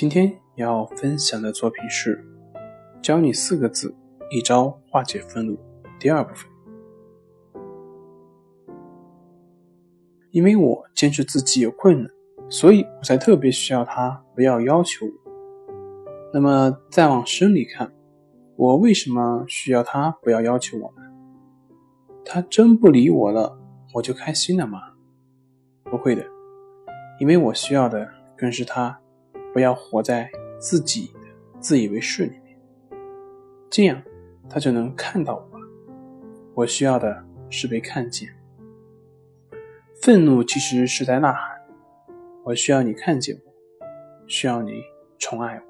今天要分享的作品是教你四个字，一招化解愤怒。第二部分，因为我坚持自己有困难，所以我才特别需要他不要要求我。那么再往深里看，我为什么需要他不要要求我呢？他真不理我了，我就开心了吗？不会的，因为我需要的更是他。不要活在自己的自以为是里面，这样他就能看到我。我需要的是被看见。愤怒其实是在呐喊：我需要你看见我，需要你宠爱我。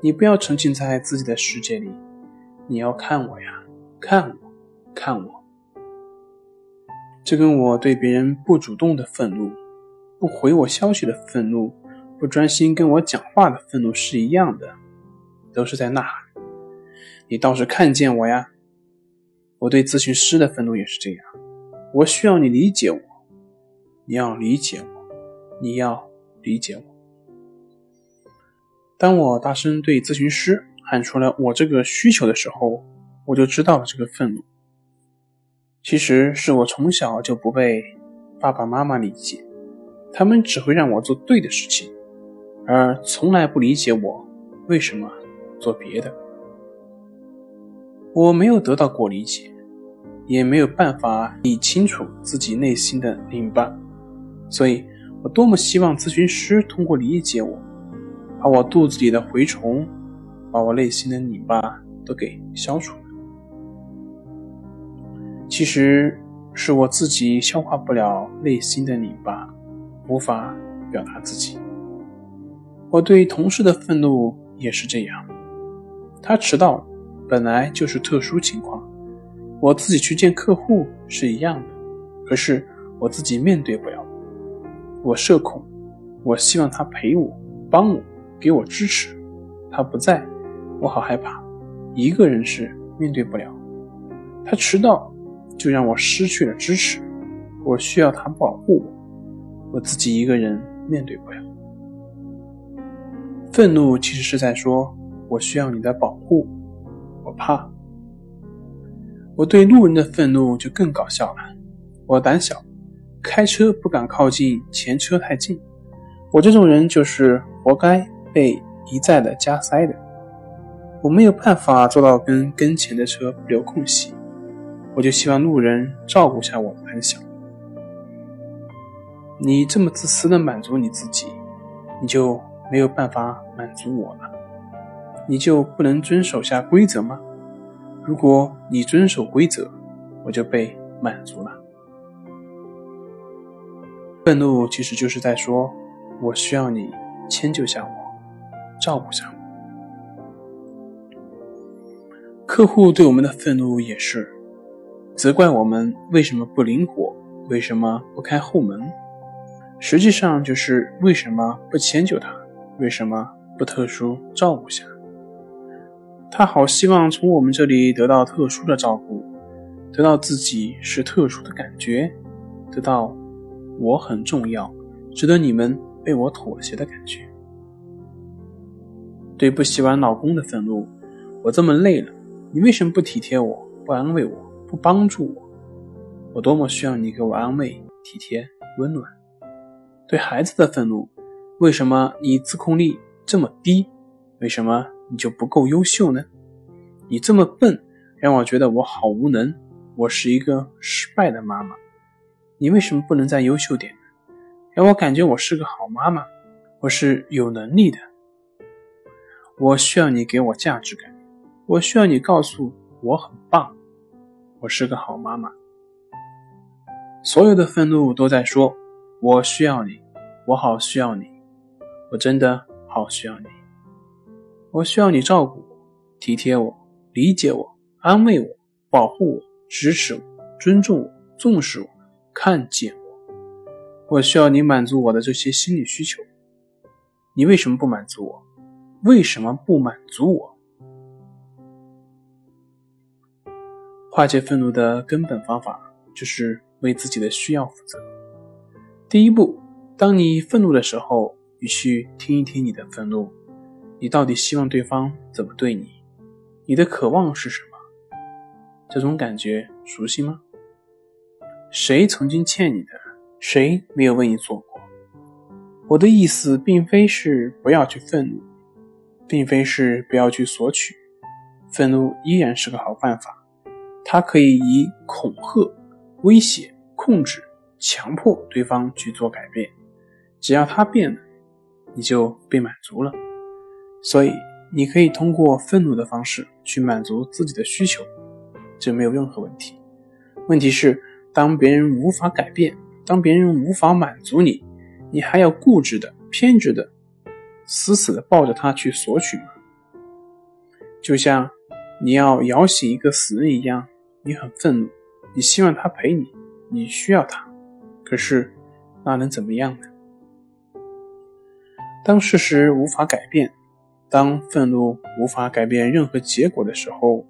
你不要沉浸在自己的世界里，你要看我呀，看我，看我。这跟我对别人不主动的愤怒，不回我消息的愤怒。不专心跟我讲话的愤怒是一样的，都是在呐喊。你倒是看见我呀！我对咨询师的愤怒也是这样。我需要你理解我，你要理解我，你要理解我。当我大声对咨询师喊出了我这个需求的时候，我就知道了这个愤怒。其实是我从小就不被爸爸妈妈理解，他们只会让我做对的事情。而从来不理解我为什么做别的，我没有得到过理解，也没有办法理清楚自己内心的拧巴，所以我多么希望咨询师通过理解我，把我肚子里的蛔虫，把我内心的拧巴都给消除。其实是我自己消化不了内心的拧巴，无法表达自己。我对同事的愤怒也是这样，他迟到本来就是特殊情况，我自己去见客户是一样的，可是我自己面对不了，我社恐，我希望他陪我、帮我、给我支持，他不在，我好害怕，一个人是面对不了，他迟到就让我失去了支持，我需要他保护我，我自己一个人面对不了。愤怒其实是在说：“我需要你的保护，我怕。”我对路人的愤怒就更搞笑了。我胆小，开车不敢靠近前车太近。我这种人就是活该被一再的加塞的。我没有办法做到跟跟前的车不留空隙，我就希望路人照顾下我的胆小。你这么自私的满足你自己，你就。没有办法满足我了，你就不能遵守下规则吗？如果你遵守规则，我就被满足了。愤怒其实就是在说，我需要你迁就下我，照顾下我。客户对我们的愤怒也是，责怪我们为什么不灵活，为什么不开后门，实际上就是为什么不迁就他。为什么不特殊照顾下？他好希望从我们这里得到特殊的照顾，得到自己是特殊的感觉，得到我很重要，值得你们为我妥协的感觉。对不喜欢老公的愤怒，我这么累了，你为什么不体贴我，不安慰我，不帮助我？我多么需要你给我安慰、体贴、温暖。对孩子的愤怒。为什么你自控力这么低？为什么你就不够优秀呢？你这么笨，让我觉得我好无能，我是一个失败的妈妈。你为什么不能再优秀点呢？让我感觉我是个好妈妈，我是有能力的。我需要你给我价值感，我需要你告诉我很棒，我是个好妈妈。所有的愤怒都在说，我需要你，我好需要你。我真的好需要你。我需要你照顾我、体贴我、理解我、安慰我、保护我、支持我、尊重我、重视我、看见我。我需要你满足我的这些心理需求。你为什么不满足我？为什么不满足我？化解愤怒的根本方法就是为自己的需要负责。第一步，当你愤怒的时候，你去听一听你的愤怒，你到底希望对方怎么对你？你的渴望是什么？这种感觉熟悉吗？谁曾经欠你的？谁没有为你做过？我的意思并非是不要去愤怒，并非是不要去索取，愤怒依然是个好办法，它可以以恐吓、威胁、控制、强迫对方去做改变，只要他变了，你就被满足了。所以，你可以通过愤怒的方式去满足自己的需求，这没有任何问题。问题是，当别人无法改变，当别人无法满足你。你还要固执的、偏执的、死死的抱着他去索取吗？就像你要摇醒一个死人一样，你很愤怒，你希望他陪你，你需要他，可是那能怎么样呢？当事实无法改变，当愤怒无法改变任何结果的时候，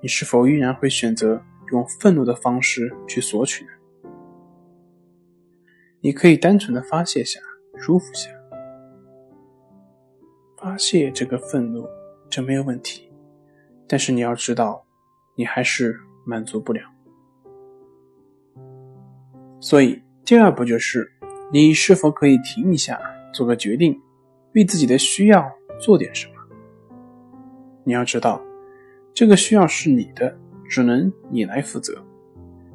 你是否依然会选择用愤怒的方式去索取呢？你可以单纯的发泄下，舒服下，发泄这个愤怒，这没有问题。但是你要知道，你还是满足不了。所以第二步就是，你是否可以停一下，做个决定，为自己的需要做点什么？你要知道，这个需要是你的，只能你来负责。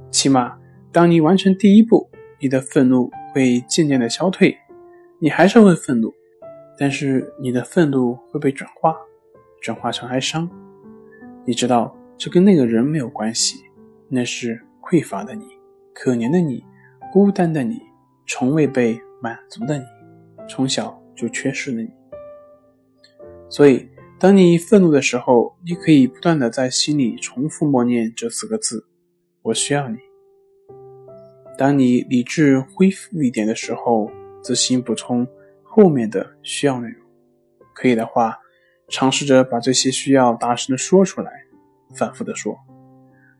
起码，当你完成第一步，你的愤怒。会渐渐的消退，你还是会愤怒，但是你的愤怒会被转化，转化成哀伤。你知道这跟那个人没有关系，那是匮乏的你，可怜的你，孤单的你，从未被满足的你，从小就缺失了你。所以，当你愤怒的时候，你可以不断的在心里重复默念这四个字：我需要你。当你理智恢复一点的时候，自行补充后面的需要内容。可以的话，尝试着把这些需要大声的说出来，反复的说，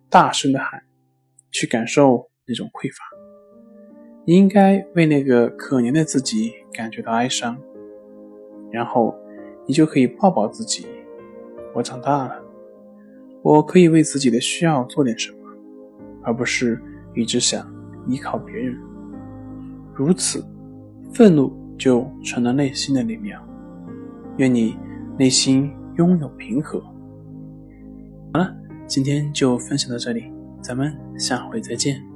大声的喊，去感受那种匮乏。你应该为那个可怜的自己感觉到哀伤，然后你就可以抱抱自己。我长大了，我可以为自己的需要做点什么，而不是一直想。依靠别人，如此，愤怒就成了内心的力量。愿你内心拥有平和。好了，今天就分享到这里，咱们下回再见。